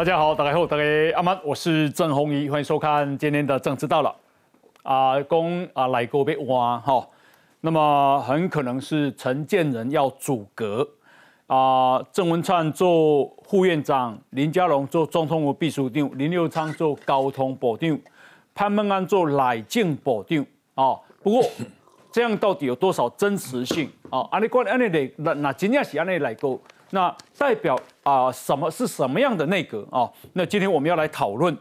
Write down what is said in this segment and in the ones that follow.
大家好，大家好，大家阿曼，我是郑宏仪，欢迎收看今天的政治到了。啊，公啊来过被挖哈，那么很可能是陈建仁要阻隔啊，郑文灿做副院长，林佳龙做总统府秘书长，林佑昌做交通部长，潘孟安做内政部长啊。不过这样到底有多少真实性啊？安尼关安尼来那那真正是安尼来过。那代表啊什么是什么样的内阁啊？那今天我们要来讨论。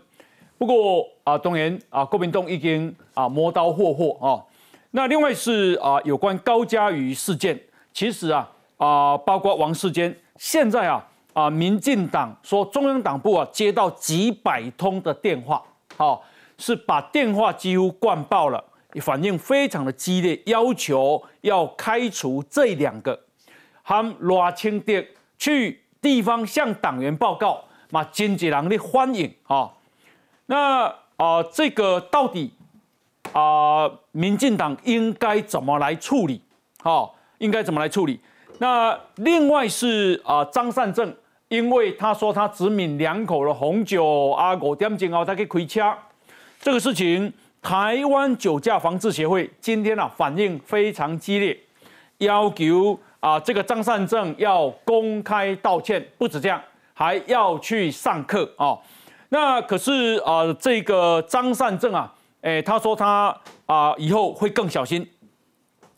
不过啊，当然啊，郭明东已经啊磨刀霍霍啊。那另外是啊，有关高嘉瑜事件，其实啊啊，包括王世坚，现在啊啊，民进党说中央党部啊接到几百通的电话，好，是把电话几乎灌爆了，反应非常的激烈，要求要开除这两个，含罗清德。去地方向党员报告，嘛，经济人的欢迎啊。那啊，这个到底啊，民进党应该怎么来处理？好，应该怎么来处理？那另外是啊，张善政，因为他说他只抿两口的红酒啊，五点钟后他去开车，这个事情，台湾酒驾防治协会今天啊反应非常激烈，要求。啊，这个张善政要公开道歉，不止这样，还要去上课啊。那可是啊，这个张善政啊，哎，他说他啊以后会更小心，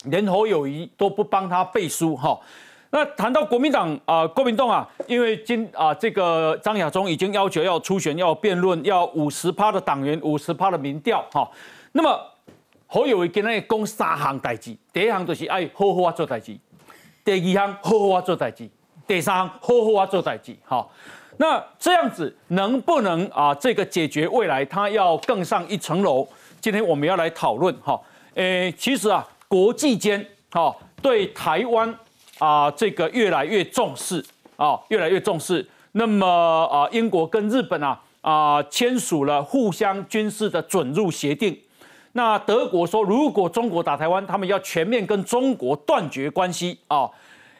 连侯友谊都不帮他背书哈。那谈到国民党啊，郭民栋啊，因为今啊这个张亚中已经要求要初选、要辩论、要五十趴的党员、五十趴的民调哈。那么侯友谊今日讲三行代志，第一行就是爱好好啊做代志。第二项好好啊做代志，第三项好好啊做代志，好，那这样子能不能啊这个解决未来他要更上一层楼？今天我们要来讨论哈，诶，其实啊国际间哈对台湾啊这个越来越重视啊越来越重视，那么啊英国跟日本啊啊签署了互相军事的准入协定。那德国说，如果中国打台湾，他们要全面跟中国断绝关系啊！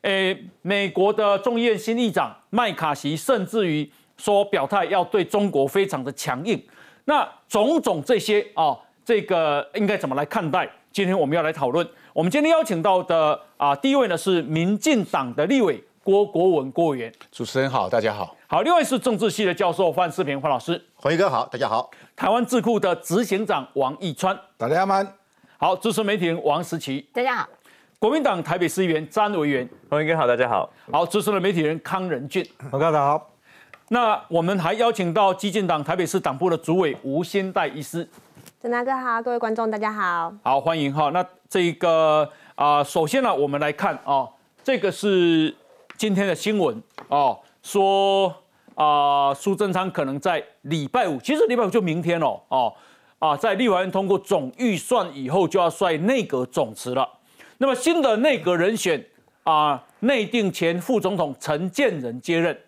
诶，美国的众议院新议长麦卡锡甚至于说表态要对中国非常的强硬。那种种这些啊，这个应该怎么来看待？今天我们要来讨论。我们今天邀请到的啊，第一位呢是民进党的立委郭国文郭委员。主持人好，大家好。好，另外是政治系的教授范世平范老师。黄一哥好，大家好。台湾智库的执行长王义川，大家好。好，资深媒体人王时奇，大家好。国民党台北市议员詹委员，黄英哥好，大家好。好，资深的媒体人康仁俊，大家好。那我们还邀请到激进党台北市党部的主委吴先代医师，郑大哥好，各位观众大家好。好，欢迎哈。那这个啊，首先呢，我们来看啊，这个是今天的新闻哦，说。啊，苏贞昌可能在礼拜五，其实礼拜五就明天了哦。啊，在立法院通过总预算以后，就要率内阁总辞了。那么新的内阁人选啊，内定前副总统陈建仁接任，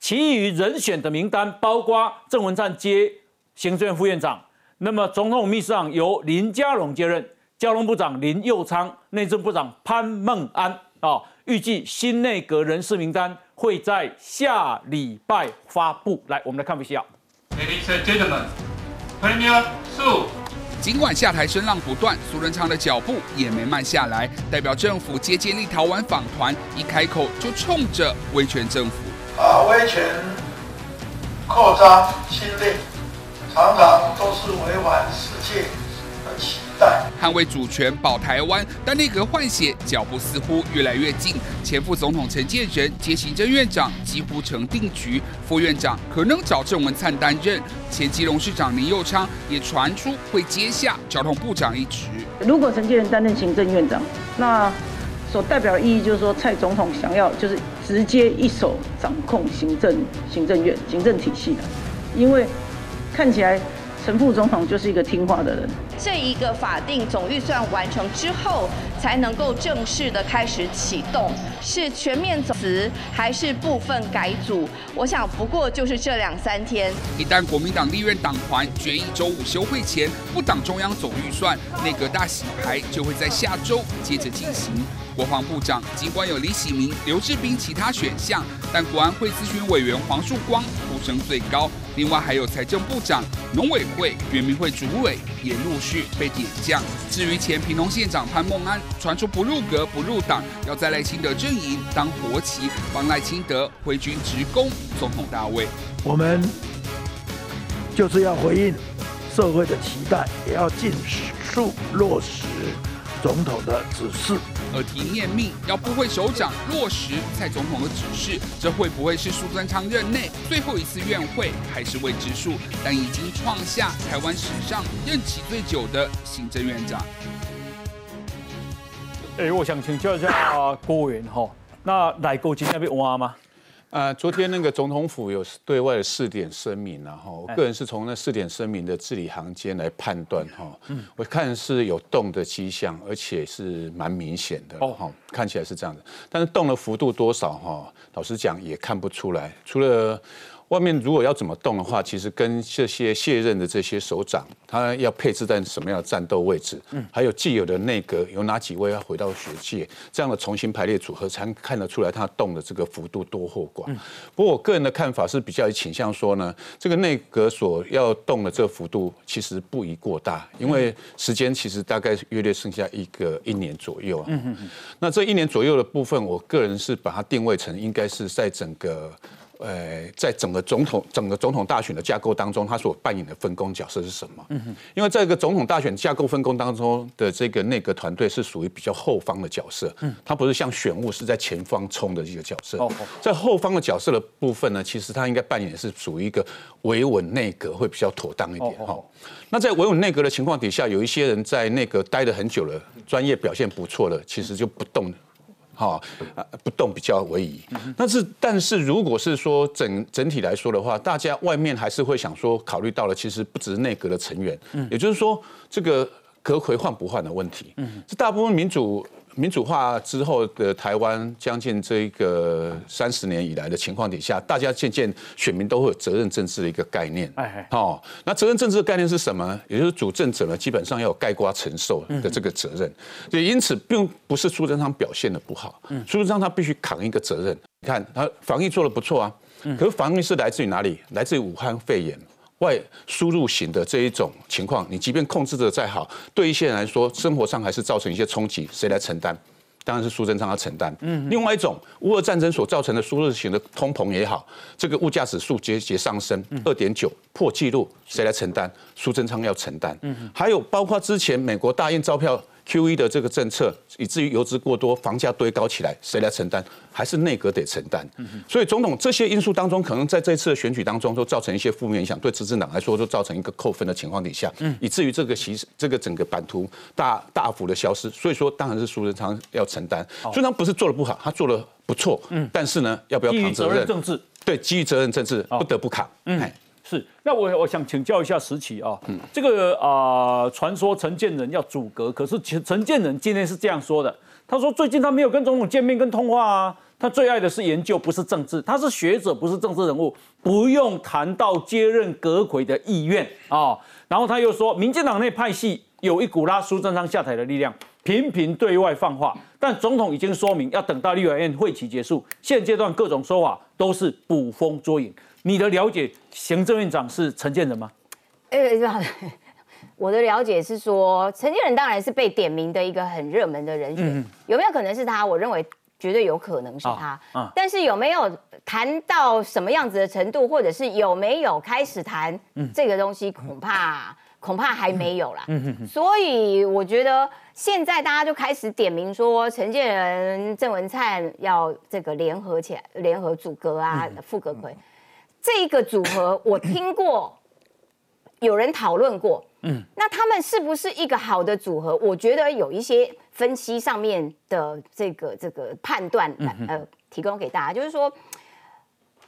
其余人选的名单包括郑文灿接行政院副院长，那么总统秘书长由林佳龙接任，交通部长林佑昌，内政部长潘孟安啊，预计新内阁人事名单。会在下礼拜发布。来，我们来看一下。Ladies and gentlemen, Premier Su。尽管下台声浪不断，苏仁昌的脚步也没慢下来。代表政府接见立陶宛访团，一开口就冲着威权政府。啊，威权扩张侵略，常常都是违反世界捍卫主权保台湾，但内阁换血脚步似乎越来越近。前副总统陈建仁接行政院长几乎成定局，副院长可能找郑文灿担任。前基隆市长林佑昌也传出会接下交通部长一职。如果陈建仁担任行政院长，那所代表的意义就是说，蔡总统想要就是直接一手掌控行政行政院行政体系的，因为看起来。陈副总统就是一个听话的人。这一个法定总预算完成之后，才能够正式的开始启动，是全面总辞还是部分改组？我想不过就是这两三天。一旦国民党立院党团决议周五休会前不党中央总预算，内阁大洗牌就会在下周接着进行。国防部长尽管有李喜明、刘志斌其他选项，但国安会咨询委员黄树光呼声最高。另外还有财政部长、农委会、原民会主委也陆续被点将。至于前平农县长潘孟安，传出不入阁、不入党，要在赖清德阵营当国旗，帮赖清德挥军直攻总统大位。我们就是要回应社会的期待，也要尽速落实总统的指示。而提念命要不会首长落实蔡总统的指示，这会不会是苏贞昌任内最后一次院会，还是未知数？但已经创下台湾史上任期最久的行政院长。哎，我想请教一下郭委员哈，那来过今天被挖吗？呃，昨天那个总统府有对外的四点声明，然后我个人是从那四点声明的字里行间来判断哈，我看是有动的迹象，而且是蛮明显的哦，哈，看起来是这样的，但是动的幅度多少哈，老实讲也看不出来，除了。外面如果要怎么动的话，其实跟这些卸任的这些首长，他要配置在什么样的战斗位置，嗯，还有既有的内阁有哪几位要回到学界，这样的重新排列组合，才看得出来他动的这个幅度多或寡。不过我个人的看法是比较倾向说呢，这个内阁所要动的这个幅度其实不宜过大，因为时间其实大概约略剩下一个一年左右啊。嗯嗯那这一年左右的部分，我个人是把它定位成应该是在整个。呃，在整个总统整个总统大选的架构当中，他所扮演的分工角色是什么？嗯因为在一个总统大选架构分工当中的这个内阁团队是属于比较后方的角色，嗯，他不是像选务是在前方冲的一个角色。哦，在后方的角色的部分呢，其实他应该扮演的是属于一个维稳内阁会比较妥当一点。哈，那在维稳内阁的情况底下，有一些人在内阁待了很久了，专业表现不错了，其实就不动。哈呃不动比较为宜，但是但是如果是说整整体来说的话，大家外面还是会想说，考虑到了其实不只是内阁的成员，也就是说这个阁魁换不换的问题，这大部分民主。民主化之后的台湾，将近这个三十年以来的情况底下，大家渐渐选民都会有责任政治的一个概念。哎，哦，那责任政治的概念是什么？也就是主政者呢，基本上要有盖瓜承受的这个责任。所以因此，并不是苏贞昌表现的不好，苏贞昌他必须扛一个责任。你看他防疫做的不错啊，可是防疫是来自于哪里？来自于武汉肺炎。外输入型的这一种情况，你即便控制的再好，对一些人来说，生活上还是造成一些冲击，谁来承担？当然是苏贞昌要承担。嗯，另外一种乌俄战争所造成的输入型的通膨也好，这个物价指数节节上升，二点九破纪录，谁来承担？苏贞昌要承担。嗯，还有包括之前美国大印钞票。Q E 的这个政策，以至于游资过多，房价堆高起来，谁来承担？还是内阁得承担。所以总统这些因素当中，可能在这次的选举当中，都造成一些负面影响，对执政党来说，都造成一个扣分的情况底下，以至于这个其实这个整个版图大大幅的消失。所以说，当然是苏贞昌要承担。苏贞昌不是做的不好，他做的不错。嗯，但是呢，要不要扛责任？政治对，基于责任政治，不得不扛。嗯。是，那我我想请教一下石奇啊，这个啊，传说陈建仁要阻隔，可是陈陈建仁今天是这样说的，他说最近他没有跟总统见面跟通话啊，他最爱的是研究，不是政治，他是学者，不是政治人物，不用谈到接任阁魁的意愿啊，然后他又说，民进党内派系有一股拉苏贞昌下台的力量，频频对外放话，但总统已经说明要等到立法院会期结束，现阶段各种说法都是捕风捉影。你的了解，行政院长是陈建仁吗？呃，我的了解是说，陈建仁当然是被点名的一个很热门的人选，有没有可能是他？我认为绝对有可能是他。但是有没有谈到什么样子的程度，或者是有没有开始谈这个东西，恐怕恐怕还没有啦。所以我觉得现在大家就开始点名说，陈建仁、郑文灿要这个联合起来，联合组阁啊，副阁魁。这个组合我听过，有人讨论过，嗯，那他们是不是一个好的组合？我觉得有一些分析上面的这个这个判断，呃，提供给大家，就是说，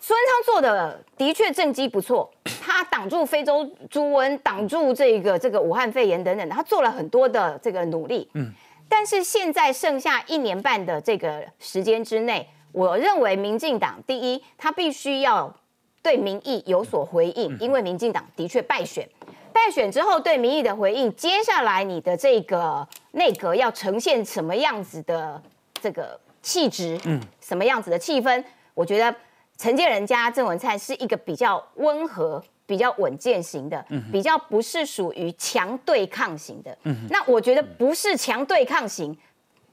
孙昌做的的确政绩不错，他挡住非洲猪瘟，挡住这个这个武汉肺炎等等，他做了很多的这个努力，嗯，但是现在剩下一年半的这个时间之内，我认为民进党第一，他必须要。对民意有所回应，因为民进党的确败选，败选之后对民意的回应，接下来你的这个内阁要呈现什么样子的这个气质，嗯，什么样子的气氛？我觉得陈建仁家郑文灿是一个比较温和、比较稳健型的，比较不是属于强对抗型的。那我觉得不是强对抗型。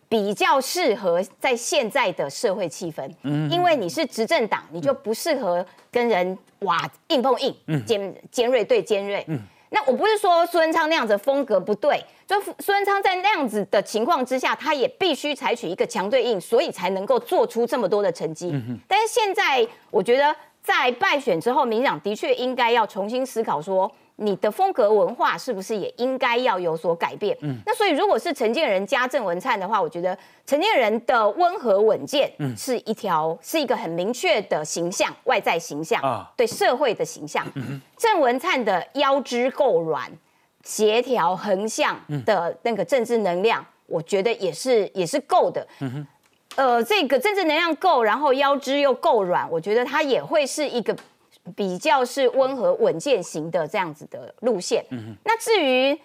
比较适合在现在的社会气氛，因为你是执政党，你就不适合跟人哇硬碰硬，尖尖锐对尖锐。那我不是说苏文昌那样子风格不对，就苏文昌在那样子的情况之下，他也必须采取一个强对应，所以才能够做出这么多的成绩。但是现在我觉得在败选之后，民党的确应该要重新思考说。你的风格文化是不是也应该要有所改变？嗯，那所以如果是陈建仁加郑文灿的话，我觉得陈建仁的温和稳健嗯是一条是一个很明确的形象，外在形象啊，对社会的形象。郑文灿的腰肢够软，协调横向的那个政治能量，我觉得也是也是够的。嗯呃，这个政治能量够，然后腰肢又够软，我觉得他也会是一个。比较是温和稳健型的这样子的路线。那至于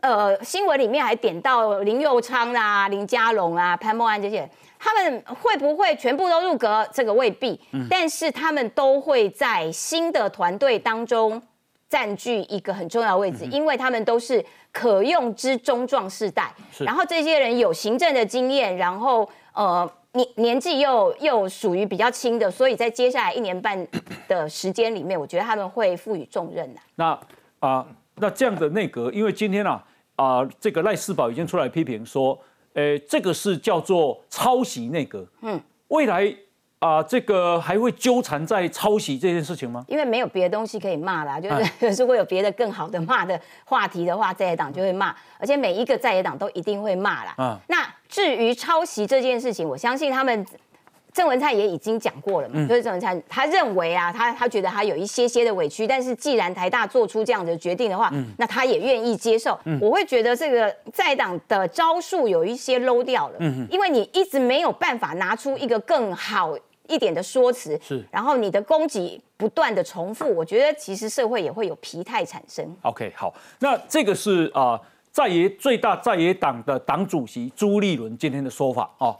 呃新闻里面还点到林佑昌啊、林佳龙啊、潘孟安这些，他们会不会全部都入阁？这个未必。但是他们都会在新的团队当中占据一个很重要的位置，因为他们都是可用之中壮世代。然后这些人有行政的经验，然后呃。年年纪又又属于比较轻的，所以在接下来一年半的时间里面，我觉得他们会赋予重任的。那啊，那这样的内阁，因为今天啊啊，这个赖世宝已经出来批评说，呃，这个是叫做抄袭内阁。嗯，未来。啊，这个还会纠缠在抄袭这件事情吗？因为没有别的东西可以骂啦，就是如果有别的更好的骂的话题的话，在野党就会骂，而且每一个在野党都一定会骂啦。嗯，那至于抄袭这件事情，我相信他们。郑文灿也已经讲过了嘛，就是郑文灿他认为啊，他他觉得他有一些些的委屈，但是既然台大做出这样的决定的话，那他也愿意接受。我会觉得这个在党的招数有一些 low 掉了，因为你一直没有办法拿出一个更好一点的说辞，是，然后你的攻击不断的重复，我觉得其实社会也会有疲态产生。OK，好，那这个是啊在野最大在野党的党主席朱立伦今天的说法啊。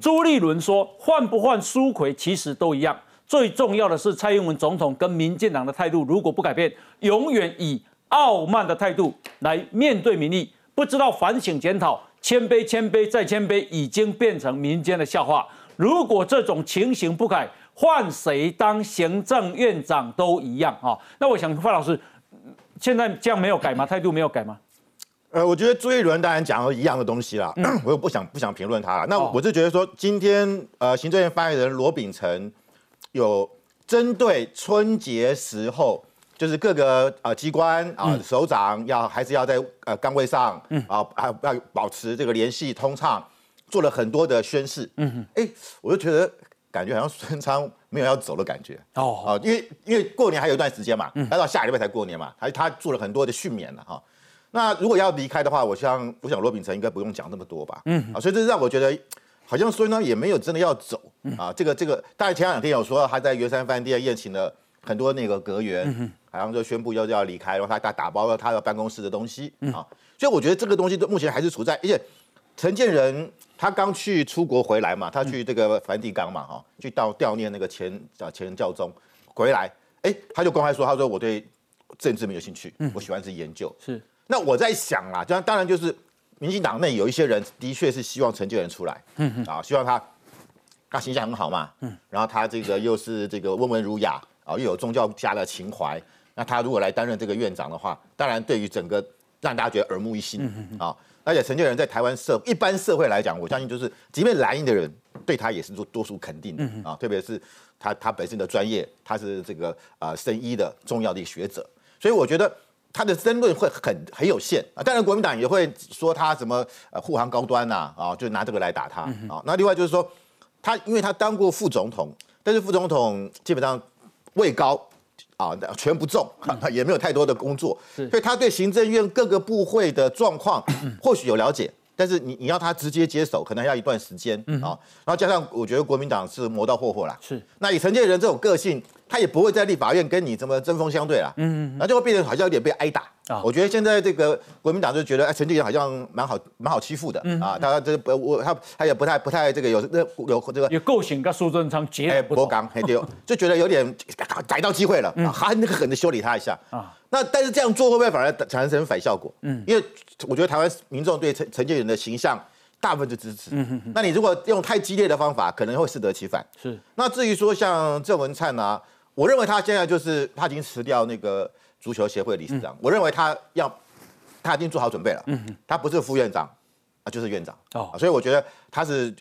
朱立伦说：“换不换苏奎其实都一样，最重要的是蔡英文总统跟民进党的态度如果不改变，永远以傲慢的态度来面对民意，不知道反省检讨，谦卑谦卑再谦卑，已经变成民间的笑话。如果这种情形不改，换谁当行政院长都一样啊！那我想范老师，现在这样没有改吗？态度没有改吗？”呃，我觉得朱一伦当然讲了一样的东西啦，我又不想不想评论他了。那我是觉得说，今天呃，行政院发言人罗秉成有针对春节时候，就是各个呃机关啊首长要还是要在呃岗位上啊，还要保持这个联系通畅，做了很多的宣誓。嗯，哎，我就觉得感觉好像孙昌没有要走的感觉哦，啊，因为因为过年还有一段时间嘛，要到下礼拜才过年嘛，还他做了很多的训勉了哈。那如果要离开的话，我想，我想罗秉成应该不用讲那么多吧。嗯，啊，所以这让我觉得，好像孙呢也没有真的要走啊。这个这个，大概前两天有说他在圆山饭店宴请了很多那个阁员，好像就宣布要要离开，然后他他打包了他的办公室的东西啊。所以我觉得这个东西都目前还是处在，而且陈建仁他刚去出国回来嘛，他去这个梵蒂冈嘛，哈，去悼悼念那个前啊前教宗回来，哎，他就公开说，他说我对政治没有兴趣，我喜欢是研究。是。那我在想啊，就当然就是民进党内有一些人的确是希望陈建仁出来，嗯啊，希望他他形象很好嘛，嗯，然后他这个又是这个温文儒雅啊，又有宗教家的情怀，那他如果来担任这个院长的话，当然对于整个让大家觉得耳目一新啊，而且陈建仁在台湾社一般社会来讲，我相信就是即便蓝营的人对他也是做多数肯定的啊，特别是他他本身的专业，他是这个啊生医的重要的一个学者，所以我觉得。他的争论会很很有限啊，当然国民党也会说他什么呃护航高端呐啊，就拿这个来打他啊。那另外就是说，他因为他当过副总统，但是副总统基本上位高啊，全不中，也没有太多的工作，所以他对行政院各个部会的状况或许有了解，但是你你要他直接接手，可能要一段时间啊。然后加上我觉得国民党是磨刀霍霍啦，是。那以陈建仁这种个性。他也不会在立法院跟你怎么针锋相对了，嗯，然后就会变得好像有点被挨打啊。我觉得现在这个国民党就觉得，哎，陈建仁好像蛮好蛮好欺负的啊。他这不我他他也不太不太这个有那有这个有构型跟苏贞昌结不刚，就就觉得有点逮到机会了，还那个狠的修理他一下啊。那但是这样做会不会反而产生反效果？嗯，因为我觉得台湾民众对陈陈建仁的形象。大部分就支持，那你如果用太激烈的方法，可能会适得其反。是。那至于说像郑文灿啊，我认为他现在就是他已经辞掉那个足球协会理事长，我认为他要他已经做好准备了。嗯他不是副院长啊，就是院长。哦。所以我觉得他是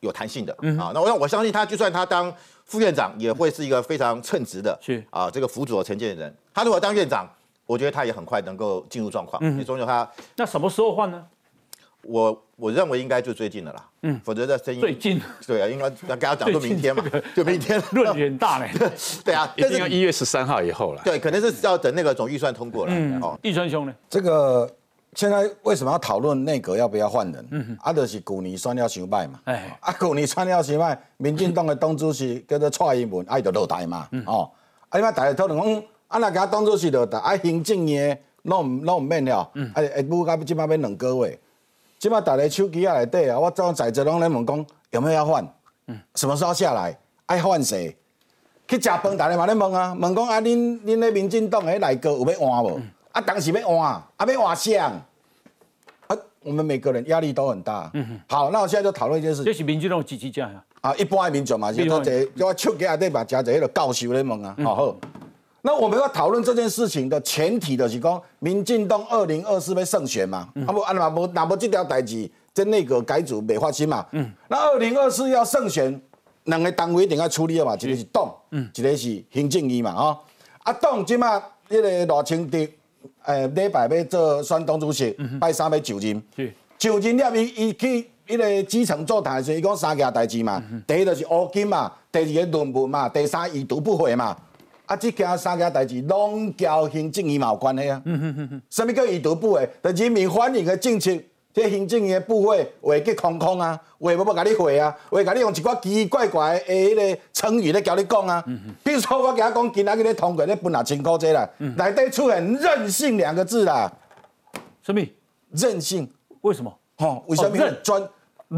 有弹性的。嗯。啊，那我我相信他，就算他当副院长，也会是一个非常称职的。是。啊，这个辅佐陈建仁，他如果当院长，我觉得他也很快能够进入状况。嗯。你终究他。那什么时候换呢？我我认为应该就最近的啦，嗯，否则这声音最近，对啊，应该要跟他讲说明天嘛，就明天，论点大嘞，对啊，一定要一月十三号以后了，对，可能是要等那个总预算通过了，哦，易川兄呢？这个现在为什么要讨论内阁要不要换人？嗯，啊，就是旧年选了想败嘛，哎，啊，旧年选了想败，民进党的党主席叫做蔡英文，爱就落台嘛，哦，啊，你妈大家讨论讲，啊，那他党主席落台，啊，行政院弄弄唔免了，嗯，啊，下部到即摆要两个月。起码打在手机啊内底啊，我早在这拢咧问讲有没有要换，嗯，什么时候下来，爱换谁？去食饭，大家嘛咧问啊，问讲啊，恁恁咧民进党诶内阁有要换无？啊，当时要换，啊要换谁？啊，我们每个人压力都很大。嗯哼。好，那我现在就讨论一件事。这是民进党积极讲呀。啊，一般诶民众嘛，就做者叫我手机内底嘛，食者迄个教授咧问啊，好。那我们要讨论这件事情的前提的是讲，民进党二零二四要胜选嘛？啊不，啊那不那不这条代志，这内阁改组没发生嘛？嗯。那二零二四要胜选，两个单位一定要处理嘛？一个是党，嗯，一个是行政院嘛？啊，啊党即马迄个罗清德，诶礼拜要做选党主席，拜三要就任，就任了伊伊去迄个基层座谈时，伊讲三件代志嘛，第一就是乌金嘛，第二个论文嘛，第三已读不回嘛。啊，即件三件代志拢交行政院嘛有关系啊。嗯哼哼哼。什么叫已读不回？就人民反映的政策，这行政院的部会话计空空啊，话要要甲你回啊，话甲你用一寡奇奇怪怪的迄个成语咧甲你讲啊。嗯哼。比如说我甲讲，今仔日咧通过咧本来清苦这啦，内底出现任性两个字啦。什么？任性？为什么？吼？为什么？专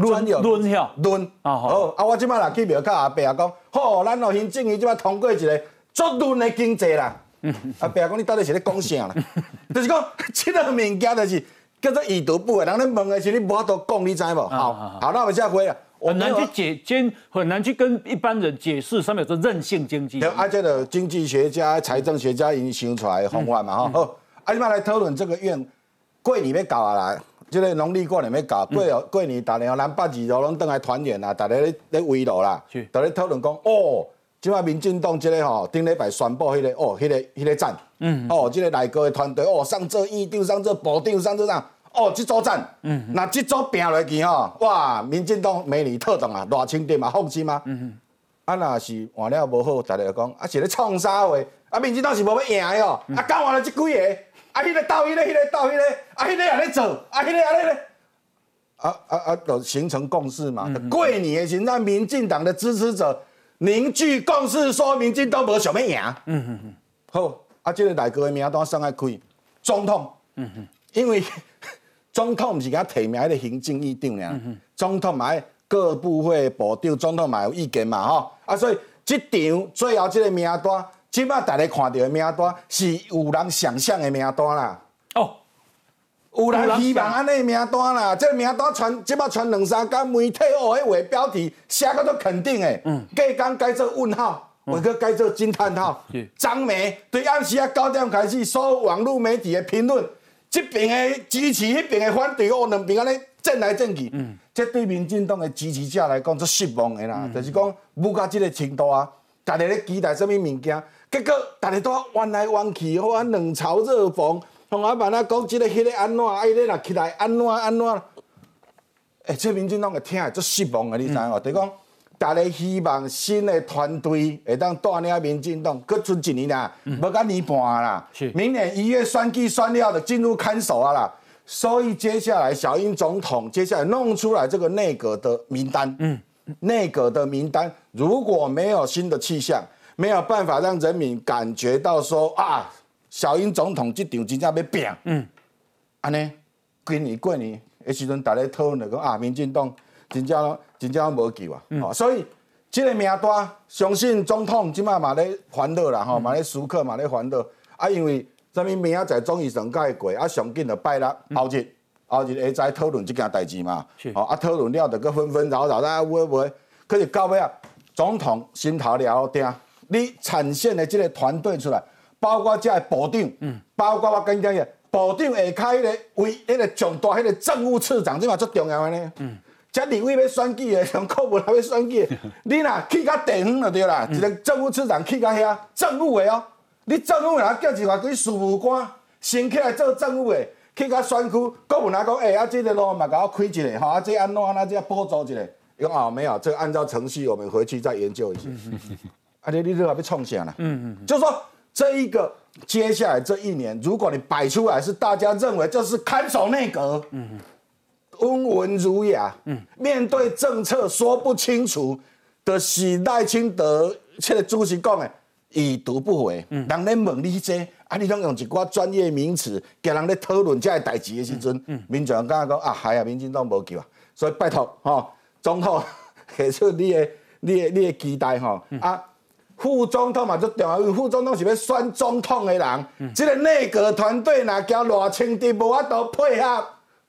专有论下论啊好啊！我即摆来去庙口阿伯啊讲，好，咱哦行政院即摆通过一个。作论的经济啦，啊，不要讲你到底是咧讲啥啦，就是讲 这个物件就是叫做已读不回，人咧问的是你无法度讲，你知无？好，好，那我们现在回啊，很难去解，兼很难去跟一般人解释上面有这韧性经济。啊，这个经济学家、财政学家已经想出来的方法嘛，哈。好，啊，你们来讨论这个院过年要搞啊啦，这个农历过年要搞，过过年大年南北二路拢登来团圆啦，大家咧咧围炉啦，大家讨论讲哦。即摆民进党即个吼，顶礼拜宣布迄个哦，迄个迄个赞，嗯，哦，即个内阁的团队哦，上这议长、上这部长、上这啥，哦，即组赞，嗯，那即组拼落去吼，哇，民进党美女特动啊，偌清点嘛，放心嘛？嗯嗯，啊，若是换了无好，大家讲啊，是咧创啥话？啊，民进党是无要赢的哦，啊，讲完了即几个，啊，迄个斗迄个，迄个斗迄个，啊，迄个也咧做，啊，迄个也咧咧，啊啊啊，就形成共识嘛。过年时那，民进党的支持者。凝聚共识，说明进都无想要赢。嗯嗯嗯。好，啊，这个内阁的名单上来开总统。嗯嗯。因为 总统毋是给他提名的行政院长俩。嗯。总统嘛，各部会部长，总统嘛有意见嘛，吼。啊，所以这场最后这个名单，即摆大家看到的名单是有人想象的名单啦。哦。有人希望安尼名单啦，这名单传，即摆传两三天，媒体哦，迄话标题写个都肯定诶。嗯。隔讲改做问号，或者改做惊叹号。张梅对暗时啊九点开始，所有网络媒体诶评论，即边诶支持，迄边诶反对，哦，两边安尼争来争去。嗯。这对民进党诶支持者来讲，足失望诶啦。就是讲，不到即个程度啊，逐日咧期待什物物件，结果逐日都弯来弯去，好啊，冷嘲热讽。同阿爸那讲，即个、迄个安怎，啊，伊咧若起来安怎安怎？哎，这民进党会听足失望个，你知无？就讲，大家希望新的团队会当带领民进党，搁剩一年啦，无甲年半啦。明年一月选举选了，就进入看守啊啦。所以接下来小英总统接下来弄出来这个内阁的名单，嗯，内阁的名单如果没有新的气象。没有办法让人民感觉到说啊，小英总统这场真正要拼。嗯，安尼，今年过年的时阵，大家讨论讲啊，民进党真正真正无救啊。哦，所以这个名单，相信总统即摆嘛咧烦恼啦，吼，嘛咧思考，嘛咧烦恼。啊，因为啥物明仔载终于审改过，啊，上紧就拜六后日，后日下再讨论这件代志嘛。哦，啊，讨论了就搁纷纷扰扰，大家会不会？可是到尾啊，总统心头了定，你产线的这个团队出来，包括这部长，嗯，包括我跟你讲嘅，部长下开个为那个重大，迄个政务次长，这嘛最重要的呢。嗯，这立委要选举的，上国务还要选举，你呐去到地方就对啦，一个政务次长去到遐，政务的哦。你政务员叫一外堆事务官，先起来做政务的，去到选区，国务来讲，哎，啊，这个路嘛，甲我开一个，吼，啊，这安怎安怎，这补助一个。讲啊，没有，这个按照程序，我们回去再研究一下。啊，你你这要被冲下了。嗯嗯，就是说这一个接下来这一年，如果你摆出来是大家认为这是看守内阁，嗯温文儒雅，嗯，面对政策说不清楚的是赖清德，这个主席讲的已读不回，嗯，人咧问你这，啊，你拢用一寡专业名词，给人咧讨论这个代志的时阵，嗯，民众刚刚讲啊，系啊，民进党无救啊，所以拜托，哈。总统 提出你的、你的、你的期待吼啊，副总统嘛就重要，因为副总统是要选总统的人。这个内阁团队若交赖清德无法度配合，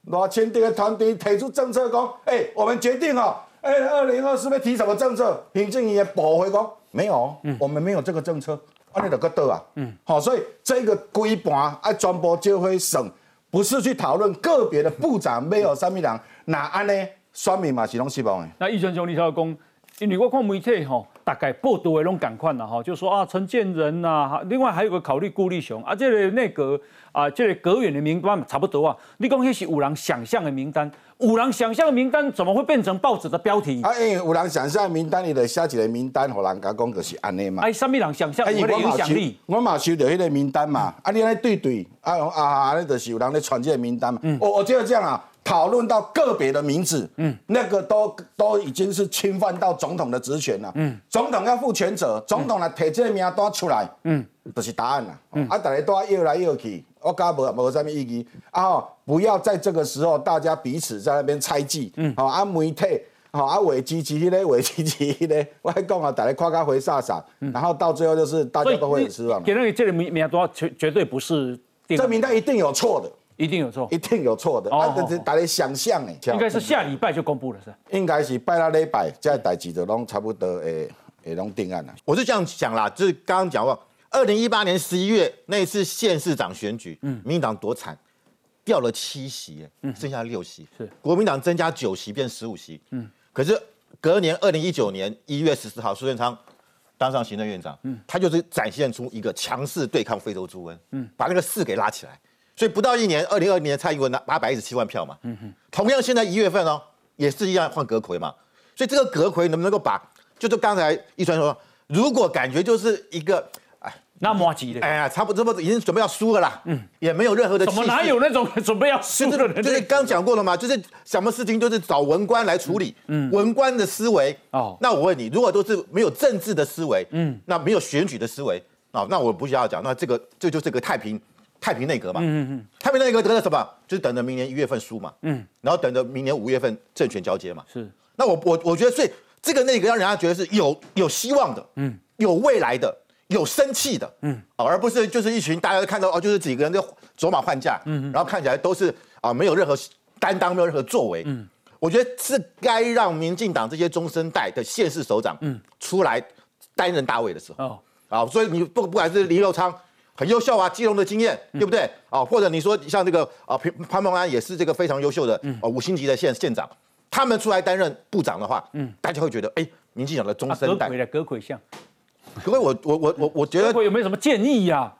赖清德的团队提出政策讲，哎，我们决定哦，哎，二零二四要提什么政策？平正也驳回讲没有，我们没有这个政策，啊，你就个倒啊，嗯，好，所以这个规盘啊，全部就会省，不是去讨论个别的部长没有什么人，那安呢？选民嘛是拢希望的。那易川兄，你晓得讲，因为我看媒体吼，大概报道的拢赶快了哈，就说啊，陈建仁呐，另外还有个考虑顾立雄啊，这个内阁啊，这个阁员的名单差不多啊。你讲那是五郎想象的名单，五郎想象的名单怎么会变成报纸的标题？啊，因为五郎想象的名单里的写一个名单，互人家讲就是安尼嘛。哎，什么人想象？有影响力。我嘛收到迄个名单嘛，啊，你来对对，啊啊，啊，就是有人咧传这个名单嘛。我我觉得这样啊。讨论到个别的名字，嗯，那个都都已经是侵犯到总统的职权了，嗯，总统要负全责，总统来提这个名单出来，嗯，就是答案了，嗯，啊，大家都要要来要去，我讲无无什么意义，啊，不要在这个时候大家彼此在那边猜忌，嗯，好，啊，媒体，好，啊，伪支持迄个，伪支持迄个，我还讲啊，大家夸夸回撒撒，然后到最后就是大家都会很失望。给那这个名名单绝绝对不是，这名单一定有错的。一定有错，一定有错的。啊，这大家想象诶，应该是下礼拜就公布了，是？应该是拜六礼拜，这代志就拢差不多诶，诶，拢定案了。我是这样想啦，就是刚刚讲过，二零一八年十一月那一次县市长选举，嗯，民进党多惨，掉了七席，嗯，剩下六席，是。国民党增加九席变十五席，嗯，可是隔年二零一九年一月十四号，苏贞昌当上行政院长，嗯，他就是展现出一个强势对抗非洲猪瘟，嗯，把那个势给拉起来。所以不到一年，二零二零年蔡英文拿八百一十七万票嘛，嗯哼，同样现在一月份哦，也是一样换阁魁嘛，所以这个阁魁能不能够把，就是刚才一川说，如果感觉就是一个，哎，那么急的，哎呀，差不多已经准备要输了啦，嗯，也没有任何的，怎么哪有那种 准备要输的人？就是刚讲过了嘛，就是什么事情都是找文官来处理，嗯，文官的思维，哦，那我问你，如果都是没有政治的思维，嗯，那没有选举的思维，哦，那我不需要讲，那这个这就是个太平。太平内阁嘛，嗯嗯太平内阁等了什么？就是等着明年一月份输嘛，嗯，然后等着明年五月份政权交接嘛，是。那我我我觉得，所以这个内阁让人家觉得是有有希望的，嗯，有未来的，有生气的，嗯，而不是就是一群大家都看到哦，就是几个人就走马换架，嗯，然后看起来都是啊没有任何担当，没有任何作为，嗯，我觉得是该让民进党这些中生代的县市首长，嗯，出来担任大位的时候，哦，啊，所以你不不管是李六昌。很优秀啊，基隆的经验，对不对？啊，或者你说像这个啊，潘潘孟安也是这个非常优秀的啊，五星级的县县长，他们出来担任部长的话，嗯，大家会觉得，哎，民进党的中生代，葛魁的葛魁像，各位，我我我我我觉得，有没有什么建议呀？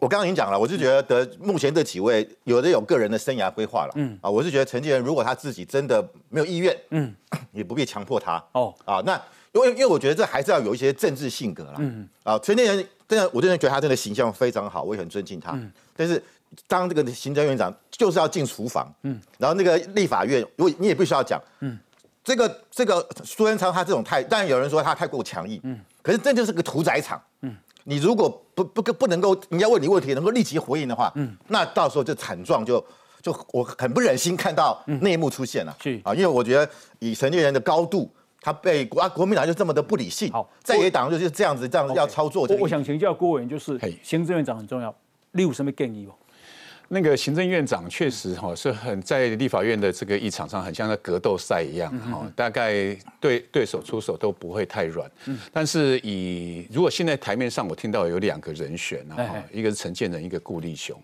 我刚刚已经讲了，我是觉得目前这几位有的有个人的生涯规划了，嗯，啊，我是觉得陈建仁如果他自己真的没有意愿，嗯，也不必强迫他，哦，啊，那因为因为我觉得这还是要有一些政治性格了，嗯，啊，陈建仁。真的，我真的觉得他真的形象非常好，我也很尊敬他。但是当这个行政院长就是要进厨房，嗯，然后那个立法院，如果你也必须要讲，嗯，这个这个苏贞昌他这种态，当然有人说他太过强硬，嗯，可是这就是个屠宰场。嗯，你如果不不不能够人家问你问题能够立即回应的话，嗯，那到时候就惨状就就我很不忍心看到内幕出现了。是啊，因为我觉得以陈建仁的高度，他被国啊国民党就这么的不理性，好在野党就是这样子这样子要操作这个。我我想请教郭委员，就是嘿行政院长很重要，你有什么建议不？那个行政院长确实哈是很在立法院的这个议场上，很像在格斗赛一样哈，大概对对手出手都不会太软。但是以如果现在台面上我听到有两个人选啊，哈一个是陈建仁，一个顾立雄。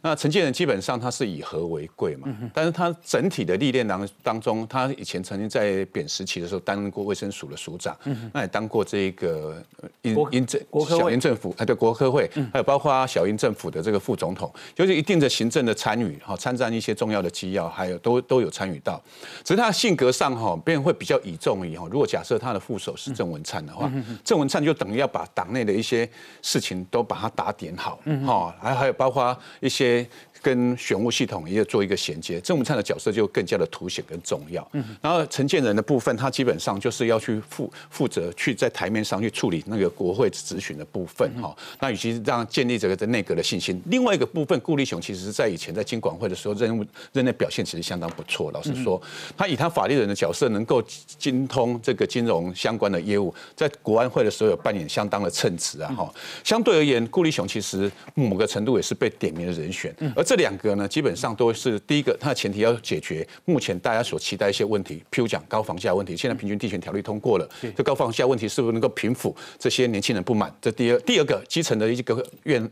那陈建仁基本上他是以和为贵嘛，但是他整体的历练当当中，他以前曾经在扁时期的时候担任过卫生署的署长，那也当过这个呃英国英政小英政府，啊对国科会，还有包括小英政府的这个副总统，就是一定的行政的参与，哈，参战一些重要的机要，还有都都有参与到。只是他的性格上哈，别人会比较倚重于哈。如果假设他的副手是郑文灿的话，郑文灿就等于要把党内的一些事情都把它打点好，哈，还还有包括一些。跟选务系统也做一个衔接，郑文灿的角色就更加的凸显跟重要。嗯然后承建人的部分，他基本上就是要去负负责去在台面上去处理那个国会质询的部分哈。那与其让建立这个在内阁的信心，另外一个部分，顾立雄其实是在以前在经管会的时候任务任内表现其实相当不错。老实说，他以他法律人的角色能够精通这个金融相关的业务，在国安会的时候有扮演相当的称职啊哈。相对而言，顾立雄其实某个程度也是被点名的人选，而这两个呢，基本上都是第一个，它的前提要解决目前大家所期待一些问题，譬如讲高房价问题，现在平均地权条例通过了，这高房价问题是不是能够平抚这些年轻人不满？这第二，第二个基层的一个怨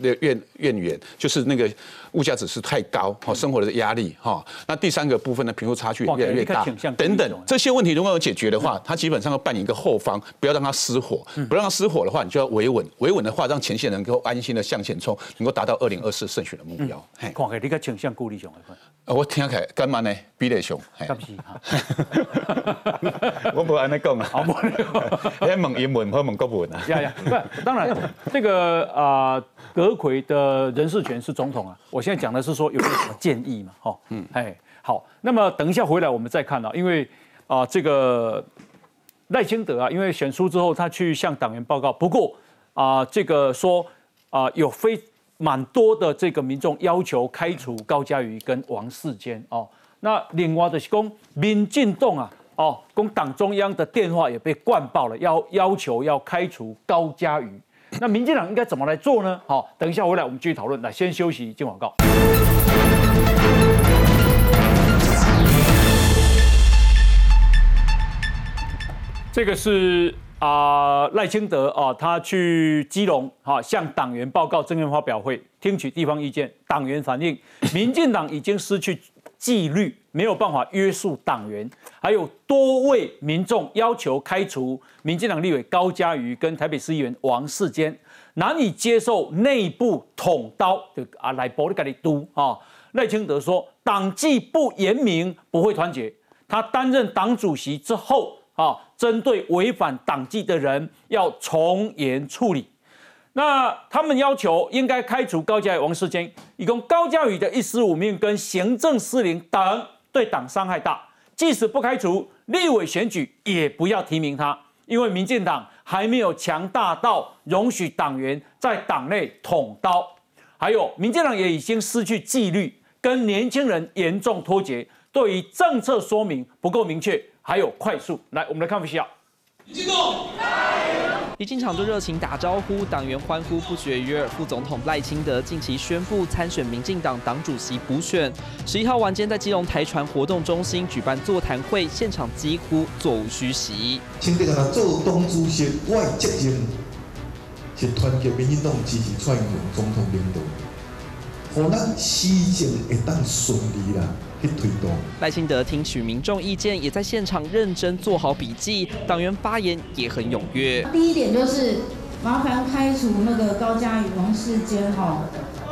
怨怨言，就是那个物价指数太高，哈，生活的压力，哈。那第三个部分呢，贫富差距越来越大，等等这些问题如果有解决的话，它基本上要扮演一个后方，不要让它失火，不让它失火的话，你就要维稳，维稳的话，让前线能够安心的向前冲，能够达到二零二四胜选的目标。嘿看起来你较倾向顾立雄的款，呃我听起来干嘛呢？比例上，嘿敢是哈？我不安尼讲啊，我，问英文或问国文啊。呀呀，不，当然，这个啊，阁魁的人事权是总统啊。我现在讲的是说有没有什么建议嘛？哈，嗯，哎，好，那么等一下回来我们再看啊，因为啊，这个赖清德啊，因为选书之后，他去向党员报告，不过啊，这个说啊，有非蛮多的这个民众要求开除高嘉瑜跟王世坚哦。那另外的是讲，民进党啊，哦，讲党中央的电话也被灌爆了，要要求要开除高嘉瑜。那民进党应该怎么来做呢？好，等一下回来我们继续讨论。来，先休息，进广告。这个是啊赖清德啊，他去基隆啊向党员报告政见发表会，听取地方意见。党员反映，民进党已经失去纪律，没有办法约束党员，还有多位民众要求开除民进党立委高嘉瑜跟台北市议员王世坚，难以接受内部捅刀，的啊来保你给你督啊。赖清德说，党纪不严明不会团结。他担任党主席之后啊，针对违反党纪的人要从严处理。那他们要求应该开除高嘉瑜、王世坚，以供高嘉瑜的一私五命跟行政失灵等，对党伤害大。即使不开除，立委选举也不要提名他，因为民进党还没有强大到容许党员在党内捅刀。还有，民进党也已经失去纪律，跟年轻人严重脱节，对于政策说明不够明确，还有快速。来，我们来看一下。一进场就热情打招呼，党员欢呼不绝于耳。副总统赖清德近期宣布参选民进党党主席补选，十一号晚间在基隆台船活动中心举办座谈会，现场几乎座无虚席。清德啊，做党主席，我的责任是团结民进党支持蔡英文总统领导，互咱施政会当顺利啦。去推动。赖清德听取民众意见，也在现场认真做好笔记，党员发言也很踊跃。第一点就是麻烦开除那个高嘉瑜、王世坚哈，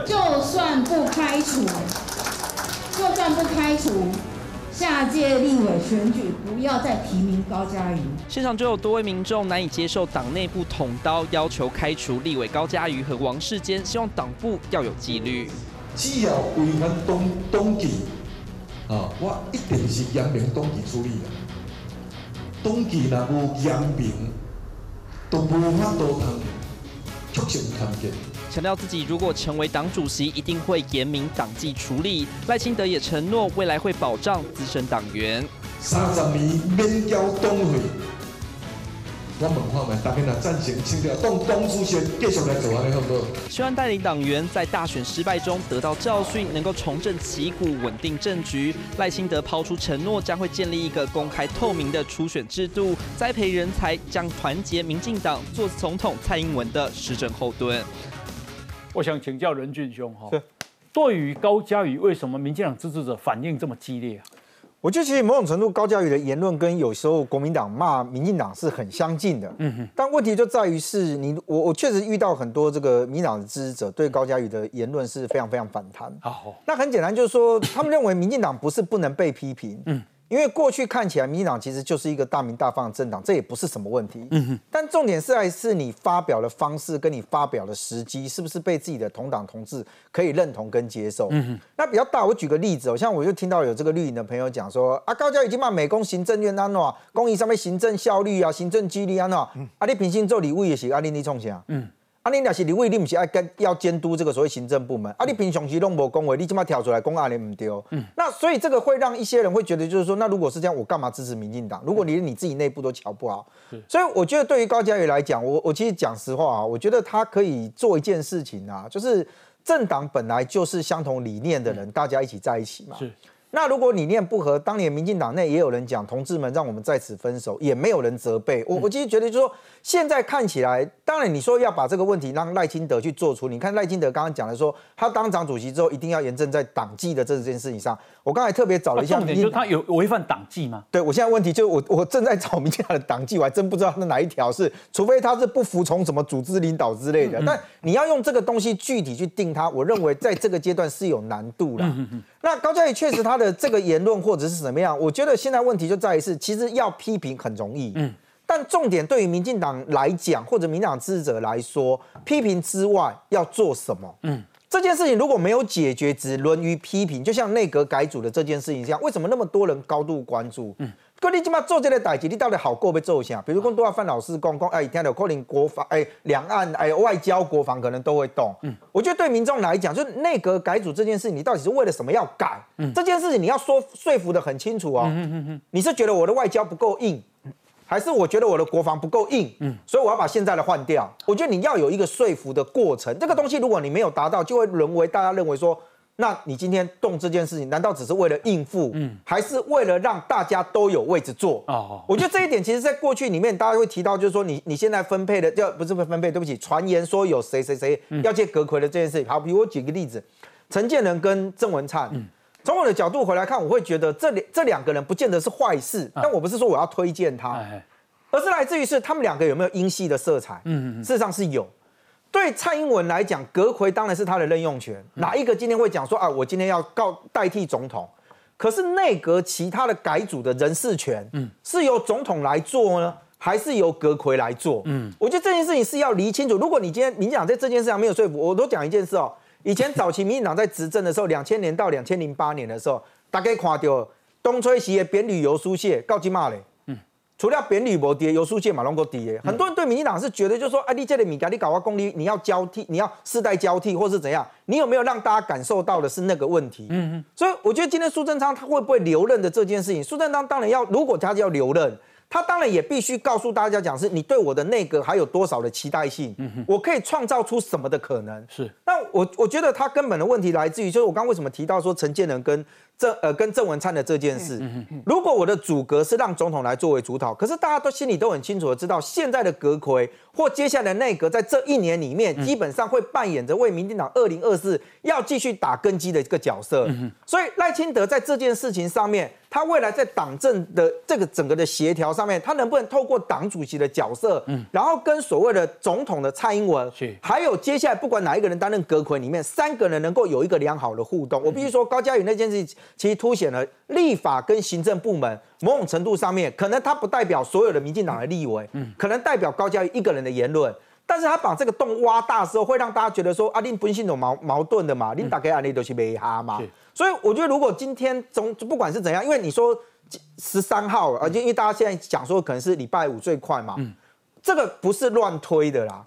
就算不开除，就算不开除。下届立委选举不要再提名高嘉瑜。现场就有多位民众难以接受党内部捅刀，要求开除立委高嘉瑜和王世坚，希望党部要有纪律。只要违反党党纪。啊！我一定是严明党纪处理的。党纪若无严明，都无法度通促成团结。强调自己如果成为党主席，一定会严明党纪处理。赖清德也承诺未来会保障资深党员。三十年免交党费。我问看卖，大家若赞成，请着党党主席继续来做安尼好不好？希望带领党员在大选失败中得到教训，能够重振旗鼓，稳定政局。赖清德抛出承诺，将会建立一个公开透明的初选制度，栽培人才，将团结民进党，做总统蔡英文的施政后盾。我想请教任俊兄哈，对于高嘉瑜，为什么民进党支持者反应这么激烈啊？我觉得其实某种程度，高嘉宇的言论跟有时候国民党骂民进党是很相近的。嗯哼。但问题就在于是你我我确实遇到很多这个民进党的支持者对高嘉宇的言论是非常非常反弹。好，那很简单，就是说他们认为民进党不是不能被批评。嗯。因为过去看起来，民进党其实就是一个大名大放的政党，这也不是什么问题。嗯。但重点是还是你发表的方式跟你发表的时机，是不是被自己的同党同志可以认同跟接受？嗯。那比较大，我举个例子哦，像我就听到有这个绿营的朋友讲说，啊，高教已经骂美工行政院安喏，公益上面行政效率啊，行政纪律安喏，啊，你平心做礼物也行啊，你你创啥？嗯。啊，你那是你为你不是爱跟要监督这个所谓行政部门？啊，你平常时拢无讲话，你怎么跳出来讲啊？你唔对。嗯，那所以这个会让一些人会觉得，就是说，那如果是这样，我干嘛支持民进党？如果连你自己内部都瞧不好，所以我觉得对于高嘉瑜来讲，我我其实讲实话啊，我觉得他可以做一件事情啊，就是政党本来就是相同理念的人，大家一起在一起嘛。是。那如果理念不合，当年民进党内也有人讲，同志们让我们在此分手，也没有人责备我。我其实觉得，就是说，现在看起来，当然你说要把这个问题让赖清德去做出，你看赖清德刚刚讲的说，他当党主席之后一定要严正在党纪的这件事情上。我刚才特别找了一下，重点就他有违反党纪吗？对我现在问题就是我我正在找民进党的党纪，我还真不知道那哪一条是，除非他是不服从什么组织领导之类的。但你要用这个东西具体去定他，我认为在这个阶段是有难度的。那高嘉瑜确实他的这个言论或者是怎么样，我觉得现在问题就在于是，其实要批评很容易，嗯，但重点对于民进党来讲，或者民党支持者来说，批评之外要做什么？嗯，这件事情如果没有解决，只沦于批评，就像内阁改组的这件事情一样，为什么那么多人高度关注？嗯。哥，你今嘛做这个代志，你到底好过被做下？比如讲，都要范老师讲讲，哎，听到可能国防，哎，两岸，哎，外交、国防可能都会动。嗯，我觉得对民众来讲，就是内阁改组这件事，你到底是为了什么要改？嗯，这件事情你要说说服的很清楚哦。嗯嗯嗯你是觉得我的外交不够硬，还是我觉得我的国防不够硬？嗯，所以我要把现在的换掉。我觉得你要有一个说服的过程。这个东西如果你没有达到，就会沦为大家认为说。那你今天动这件事情，难道只是为了应付，嗯，还是为了让大家都有位置坐？哦，我觉得这一点其实，在过去里面，大家会提到，就是说，你你现在分配的，要不是不分配，对不起，传言说有谁谁谁要接阁魁的这件事情。好，比如我举个例子，陈建仁跟郑文灿，从我的角度回来看，我会觉得这两这两个人不见得是坏事，但我不是说我要推荐他，而是来自于是他们两个有没有英系的色彩？嗯嗯，事实上是有。对蔡英文来讲，阁魁当然是他的任用权。哪一个今天会讲说啊，我今天要告代替总统？可是内阁其他的改组的人事权，嗯，是由总统来做呢，还是由阁魁来做？嗯，我觉得这件事情是要理清楚。如果你今天民进党在这件事上没有说服，我都讲一件事哦。以前早期民进党在执政的时候，两千年到两千零八年的时候，大概看到东吹西的扁旅游书写告急骂嘞。除了扁铝博跌，油书界马龙哥跌，很多人对民进党是觉得，就是说，啊，你这里米加你搞个公力，你要交替，你要世代交替，或是怎样？你有没有让大家感受到的是那个问题？嗯嗯。所以我觉得今天苏贞昌他会不会留任的这件事情，苏贞昌当然要，如果他要留任，他当然也必须告诉大家讲，是你对我的内阁还有多少的期待性？嗯我可以创造出什么的可能？是。那我我觉得他根本的问题来自于，就是我刚为什么提到说陈建仁跟。郑呃跟郑文灿的这件事，如果我的主格是让总统来作为主导，可是大家都心里都很清楚的知道，现在的阁魁或接下来的内阁在这一年里面，基本上会扮演着为民进党二零二四要继续打根基的一个角色。所以赖清德在这件事情上面，他未来在党政的这个整个的协调上面，他能不能透过党主席的角色，然后跟所谓的总统的蔡英文，还有接下来不管哪一个人担任阁魁里面，三个人能够有一个良好的互动。我必须说高嘉宇那件事情。其实凸显了立法跟行政部门某种程度上面，可能它不代表所有的民进党的立委，嗯，可能代表高嘉瑜一个人的言论，但是他把这个洞挖大之后，会让大家觉得说，啊，你本性有矛矛盾的嘛，你打开案例都是没哈嘛，所以我觉得如果今天总不管是怎样，因为你说十三号，而且因为大家现在讲说可能是礼拜五最快嘛，嗯。这个不是乱推的啦。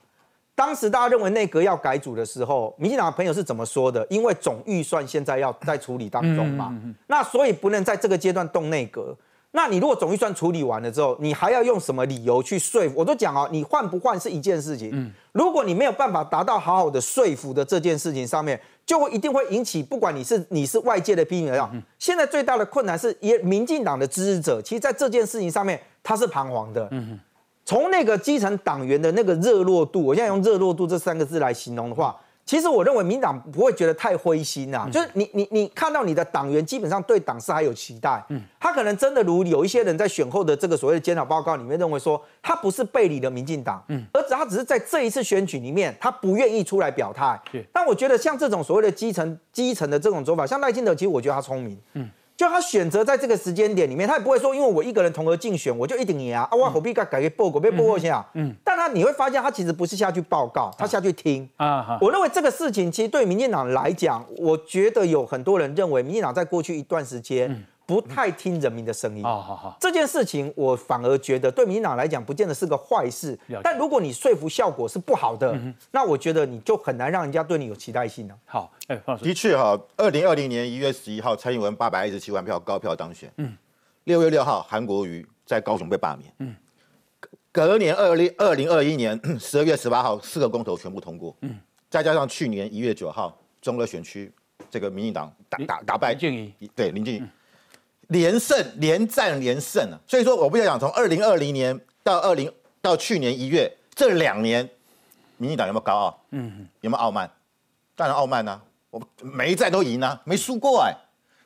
当时大家认为内阁要改组的时候，民进党的朋友是怎么说的？因为总预算现在要在处理当中嘛，那所以不能在这个阶段动内阁。那你如果总预算处理完了之后，你还要用什么理由去说服？我都讲哦，你换不换是一件事情。嗯，如果你没有办法达到好好的说服的这件事情上面，就会一定会引起不管你是你是外界的批评啊。现在最大的困难是，也民进党的支持者，其实在这件事情上面他是彷徨的。嗯从那个基层党员的那个热络度，我现在用热络度这三个字来形容的话，其实我认为民党不会觉得太灰心啊。就是你你你看到你的党员基本上对党是还有期待，嗯，他可能真的如有一些人在选后的这个所谓的检讨报告里面认为说，他不是背离了民进党，嗯，而只他只是在这一次选举里面他不愿意出来表态。但我觉得像这种所谓的基层基层的这种做法，像赖清德，其实我觉得他聪明，嗯。就他选择在这个时间点里面，他也不会说，因为我一个人同额竞选，我就一定赢啊！啊，我何必改改个报告，被报告一下。嗯，但他你会发现，他其实不是下去报告，他下去听啊。我认为这个事情其实对民进党来讲，我觉得有很多人认为，民进党在过去一段时间。不太听人民的声音啊，好好，这件事情我反而觉得对民进党来讲，不见得是个坏事。但如果你说服效果是不好的，那我觉得你就很难让人家对你有期待性了。好，哎，的确哈，二零二零年一月十一号，蔡英文八百一十七万票高票当选。嗯，六月六号，韩国瑜在高雄被罢免。嗯，隔年二零二零二一年 十二月十八号，四个公投全部通过。嗯，再加上去年一月九号，中乐选区这个民进党打打打败林静怡，对林静怡。连胜，连战连胜啊！所以说，我不要讲从二零二零年到二零到去年一月这两年，民进党有没有高傲？嗯，有没有傲慢？当然傲慢呐！我每一战都赢啊，没输过哎。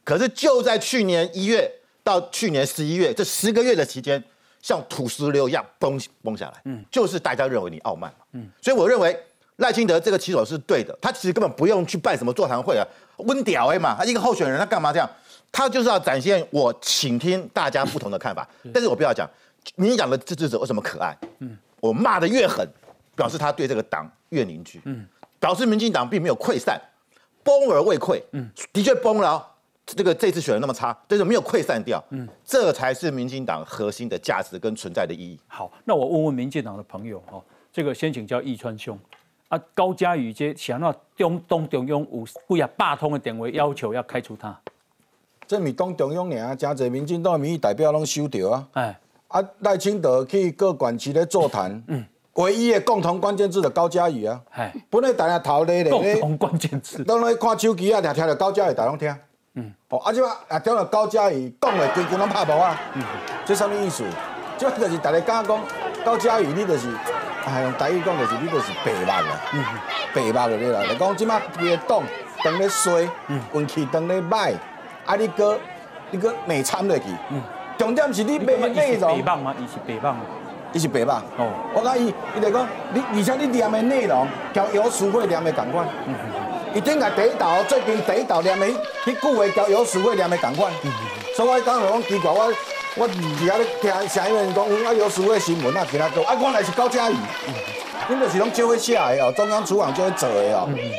可是就在去年一月到去年十一月这十个月的期间，像土石流一样崩崩下来。嗯，就是大家认为你傲慢嘛。嗯，所以我认为赖清德这个棋手是对的，他其实根本不用去办什么座谈会啊，温屌哎嘛，他一个候选人，他干嘛这样？他就是要展现我倾听大家不同的看法，但是我不要讲，你讲的支持者为什么可爱？嗯，我骂的越狠，表示他对这个党越凝聚，嗯，表示民进党并没有溃散，崩而未溃，嗯，的确崩了，这个这次选的那么差，但是没有溃散掉，嗯，这才是民进党核心的价值跟存在的意义。好，那我问问民进党的朋友哈，这个先请教易川兄，啊，高嘉瑜这想要中东中央有几啊霸通的点位要求要开除他。这咪当中央尔，真侪民进党民意代表拢收到啊！哎，啊赖清德去各管区咧座谈，嗯，唯一的共同关键字就高嘉瑜啊！哎，本来大家头咧咧，共同关键字，拢咧看手机啊，听听着高嘉瑜，大拢听，嗯，哦，啊即嘛啊听到高嘉瑜讲的，规句拢拍无啊，嗯，这什么意思？即摆就是大家讲讲高嘉瑜，你就是，哎，用台语讲就是你就是白目啦，嗯，白目就对啦。来讲即摆规个党当咧衰，运气当咧歹。啊！你哥，你哥没参落去。嗯。重点是你内内容。北棒吗？伊是北棒。伊是北棒。哦。我讲伊，伊就讲，你而且你念的内容，交姚淑慧念的同款。嗯嗯伊顶下第一道，最近第一道念的，迄句话交姚淑慧念的同款。嗯嗯所以我刚才讲奇怪，我我伫遐咧听声音讲，啊姚淑慧新闻啊，其他都，啊原来是高嘉瑜。嗯。因为是拢照会写的哦，中央厨房就会做的哦。嗯嗯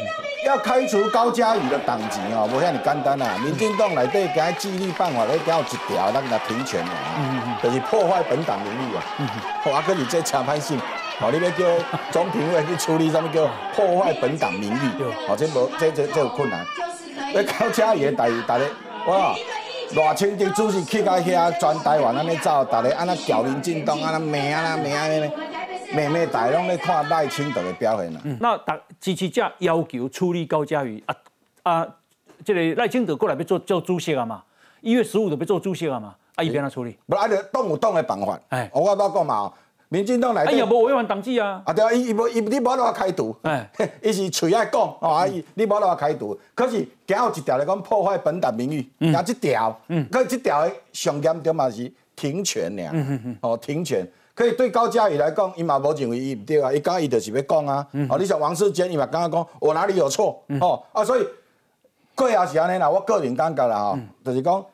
要开除高嘉瑜的党籍哦，无遐尼简单啊！民进党内底加纪律办法咧，加有一条，咱个平权啊，就是破坏本党名誉啊。好啊，可是这强判性，哦，你要叫总评委去处理什么叫破坏本党名誉？哦，这无这这这有困难。那高嘉瑜的代，大家哇，赖清德主席去到遐全台湾安尼走，大家安那叫民进党，安那骂啊那骂安尼。每每大拢咧看赖清德的表现啦。那大支持者要求处理高嘉瑜啊啊，这个赖清德过来要做做主席啊嘛，一月十五就要做主席啊嘛，啊伊边他处理？不，啊就动有动的办法。哎，我我讲嘛，民进党来。哎呀，无违反党纪啊。啊对啊，伊伊无伊你无落开除。哎，伊是嘴爱讲，哦，啊伊你无落开除，可是行有一条来讲破坏本党名誉，行这条，嗯，可这条的上严重嘛是停权俩，哦停权。可以对高嘉宇来讲，伊嘛无认为伊毋对啊，伊讲伊就是要讲啊。哦，你像王世坚，伊嘛刚刚讲我哪里有错？哦啊，所以贵也是安尼啦。我个人感觉啦，吼，就是讲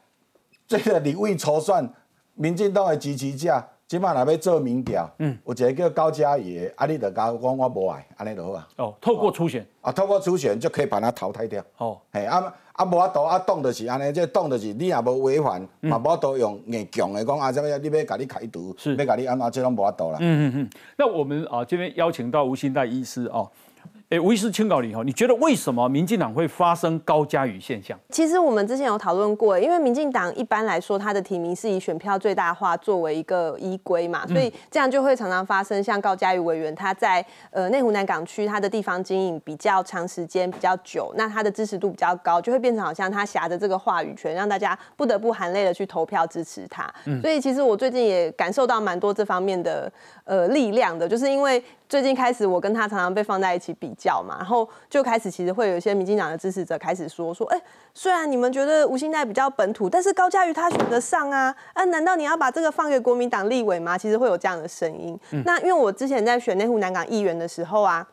这个立委筹算，民进党的支持者即摆若要做民调，嗯，有一个叫高嘉瑜的，啊，你就甲我讲我无爱，安尼就好啊。哦，透过初选，啊，透过初选就可以把他淘汰掉。哦，嘿，啊啊，无法度啊，党就是安尼，即党就是你若无违反，嘛无法度用硬强的讲啊，怎么你要甲你开除，是要甲你安怎，即拢无法度啦。嗯嗯嗯。那我们啊，这边邀请到吴新代医师哦。哎，吴医师，清稿了以后，你觉得为什么民进党会发生高嘉瑜现象？其实我们之前有讨论过，因为民进党一般来说，他的提名是以选票最大化作为一个依归嘛，所以这样就会常常发生像高嘉瑜委员他在呃内湖南港区他的地方经营比较长时间、比较久，那他的支持度比较高，就会变成好像他挟着这个话语权，让大家不得不含泪的去投票支持他。所以其实我最近也感受到蛮多这方面的呃力量的，就是因为。最近开始，我跟他常常被放在一起比较嘛，然后就开始其实会有一些民进党的支持者开始说说，哎，虽然你们觉得吴兴代比较本土，但是高嘉瑜他选得上啊，啊，难道你要把这个放给国民党立委吗？其实会有这样的声音。那因为我之前在选内湖南港议员的时候啊。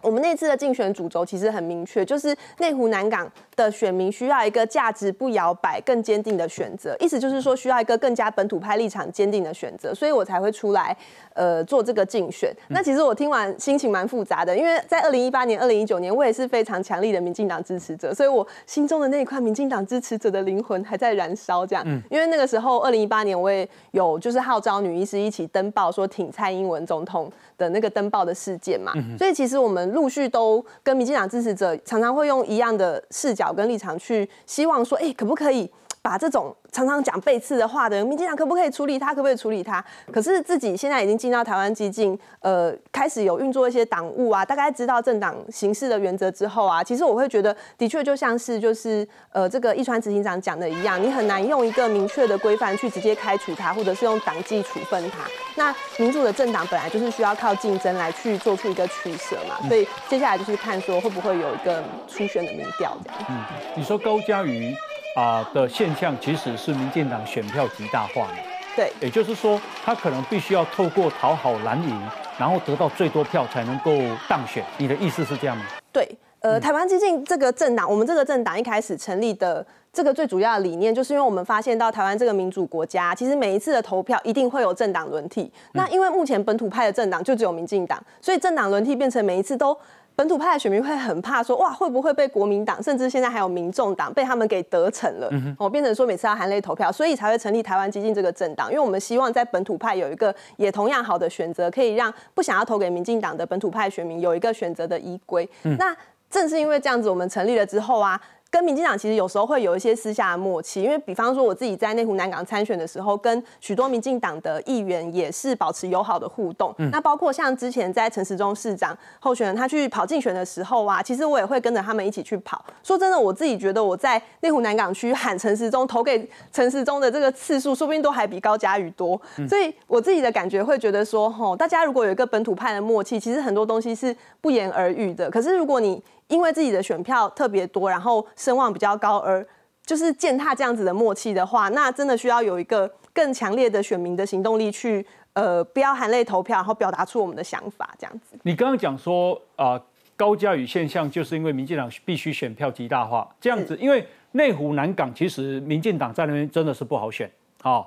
我们那次的竞选主轴其实很明确，就是内湖南港的选民需要一个价值不摇摆、更坚定的选择，意思就是说需要一个更加本土派立场坚定的选择，所以我才会出来呃做这个竞选。那其实我听完心情蛮复杂的，因为在二零一八年、二零一九年，我也是非常强力的民进党支持者，所以我心中的那一块民进党支持者的灵魂还在燃烧。这样，因为那个时候二零一八年我也有就是号召女医师一起登报说挺蔡英文总统的那个登报的事件嘛，所以其实我们。陆续都跟民进党支持者常常会用一样的视角跟立场去希望说，哎，可不可以？把这种常常讲背刺的话的人，民进党可不可以处理他？可不可以处理他？可是自己现在已经进到台湾激进，呃，开始有运作一些党务啊，大概知道政党形式的原则之后啊，其实我会觉得，的确就像是就是呃，这个一川执行长讲的一样，你很难用一个明确的规范去直接开除他，或者是用党纪处分他。那民主的政党本来就是需要靠竞争来去做出一个取舍嘛，所以接下来就是看说会不会有一个初选的民调这样。嗯，你说高嘉瑜。啊的现象其实是民进党选票极大化的，对，也就是说他可能必须要透过讨好蓝营，然后得到最多票才能够当选。你的意思是这样吗？对，呃，台湾激进这个政党，我们这个政党一开始成立的这个最主要的理念，就是因为我们发现到台湾这个民主国家，其实每一次的投票一定会有政党轮替。那因为目前本土派的政党就只有民进党，所以政党轮替变成每一次都。本土派的选民会很怕说，哇，会不会被国民党，甚至现在还有民众党被他们给得逞了？哦，变成说每次要含泪投票，所以才会成立台湾激进这个政党，因为我们希望在本土派有一个也同样好的选择，可以让不想要投给民进党的本土派选民有一个选择的依归。那正是因为这样子，我们成立了之后啊。跟民进党其实有时候会有一些私下的默契，因为比方说我自己在内湖南港参选的时候，跟许多民进党的议员也是保持友好的互动。那包括像之前在陈时中市长候选人他去跑竞选的时候啊，其实我也会跟着他们一起去跑。说真的，我自己觉得我在内湖南港区喊陈时中投给陈时中的这个次数，说不定都还比高嘉瑜多。所以我自己的感觉会觉得说，吼，大家如果有一个本土派的默契，其实很多东西是不言而喻的。可是如果你因为自己的选票特别多，然后声望比较高，而就是践踏这样子的默契的话，那真的需要有一个更强烈的选民的行动力去，呃，不要含泪投票，然后表达出我们的想法，这样子。你刚刚讲说啊，高嘉宇现象就是因为民进党必须选票极大化，这样子，因为内湖南港其实民进党在那边真的是不好选啊。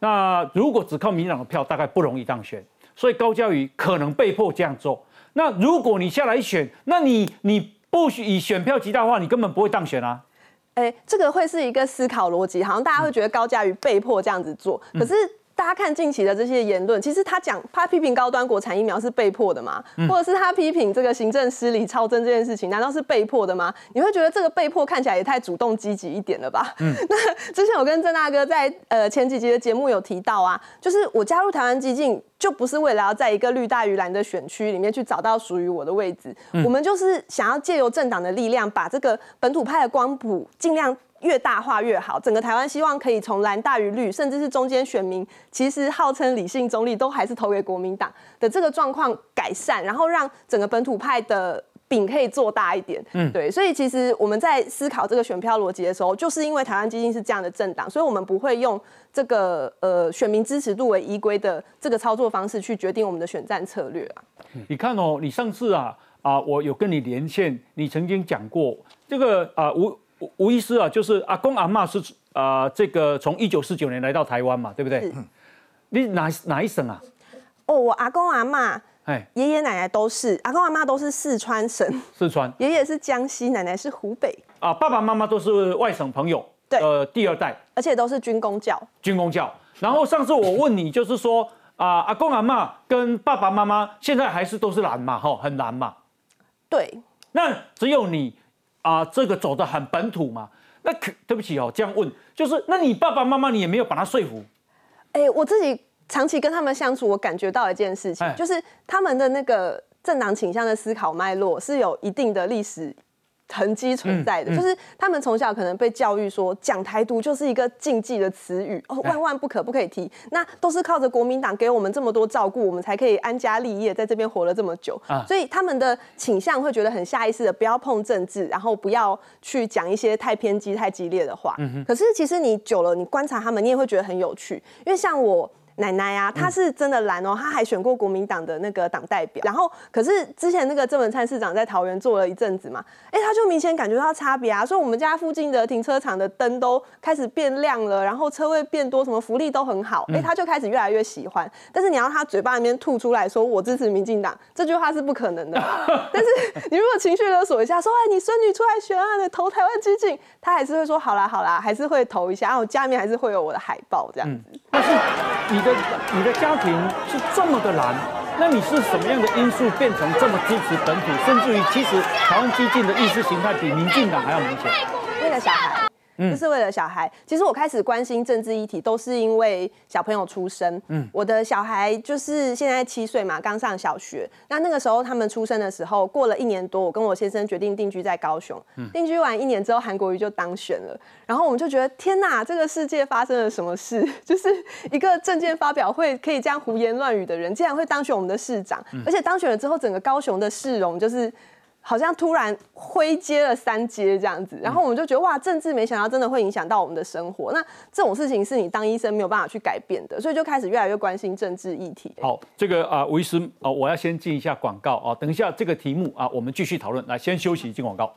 那如果只靠民进党的票，大概不容易当选，所以高嘉宇可能被迫这样做。那如果你下来选，那你你。不许以选票极大化，你根本不会当选啊！哎，这个会是一个思考逻辑，好像大家会觉得高嘉瑜被迫这样子做，可是。大家看近期的这些言论，其实他讲他批评高端国产疫苗是被迫的吗？或者是他批评这个行政失礼、超增这件事情，难道是被迫的吗？你会觉得这个被迫看起来也太主动积极一点了吧？嗯，那之前我跟郑大哥在呃前几集的节目有提到啊，就是我加入台湾激进，就不是为了要在一个绿大于蓝的选区里面去找到属于我的位置，我们就是想要借由政党的力量，把这个本土派的光谱尽量。越大化越好，整个台湾希望可以从蓝大于绿，甚至是中间选民，其实号称理性中立，都还是投给国民党的这个状况改善，然后让整个本土派的饼可以做大一点。嗯，对，所以其实我们在思考这个选票逻辑的时候，就是因为台湾基金是这样的政党，所以我们不会用这个呃选民支持度为依归的这个操作方式去决定我们的选战策略啊。你看哦，你上次啊啊，我有跟你连线，你曾经讲过这个啊吴。吴医师啊，就是阿公阿妈是啊，这个从一九四九年来到台湾嘛，对不对？你哪哪一省啊？哦，我阿公阿妈。哎，爷爷奶奶都是，阿公阿妈都是四川省，四川，爷爷是江西，奶奶是湖北，啊，爸爸妈妈都是外省朋友，对，呃，第二代，而且都是军工教，军工教。然后上次我问你，就是说啊，阿公阿妈跟爸爸妈妈现在还是都是蓝嘛，哈，很蓝嘛，对，那只有你啊，这个走的很本土嘛，那可对不起哦，这样问，就是那你爸爸妈妈你也没有把他说服，哎，我自己。长期跟他们相处，我感觉到一件事情，就是他们的那个政党倾向的思考脉络是有一定的历史痕迹存在的。就是他们从小可能被教育说，讲台独就是一个禁忌的词语，哦，万万不可不可以提。那都是靠着国民党给我们这么多照顾，我们才可以安家立业，在这边活了这么久。所以他们的倾向会觉得很下意识的不要碰政治，然后不要去讲一些太偏激、太激烈的话。可是其实你久了，你观察他们，你也会觉得很有趣，因为像我。奶奶啊，她是真的蓝哦，她还选过国民党的那个党代表。然后，可是之前那个郑文灿市长在桃园做了一阵子嘛，哎，他就明显感觉到差别啊。所以我们家附近的停车场的灯都开始变亮了，然后车位变多，什么福利都很好。哎，他就开始越来越喜欢。但是你要他嘴巴里面吐出来说我支持民进党，这句话是不可能的。但是你如果情绪勒索一下，说哎你孙女出来选啊，你投台湾激进，他还是会说好啦好啦，还是会投一下。然后家里面还是会有我的海报这样子。但是你。你的家庭是这么的难，那你是什么样的因素变成这么支持本土，甚至于其实台湾激进的意识形态比民进党还要明显？为了小孩。就是为了小孩。其实我开始关心政治议题，都是因为小朋友出生。嗯，我的小孩就是现在七岁嘛，刚上小学。那那个时候他们出生的时候，过了一年多，我跟我先生决定定居在高雄。嗯，定居完一年之后，韩国瑜就当选了。然后我们就觉得，天哪，这个世界发生了什么事？就是一个政见发表会可以这样胡言乱语的人，竟然会当选我们的市长。而且当选了之后，整个高雄的市容就是。好像突然灰接了三阶这样子，然后我们就觉得哇，政治没想到真的会影响到我们的生活。那这种事情是你当医生没有办法去改变的，所以就开始越来越关心政治议题。好，这个啊，吴医师啊，我要先进一下广告啊，等一下这个题目啊，我们继续讨论。来，先休息进广告。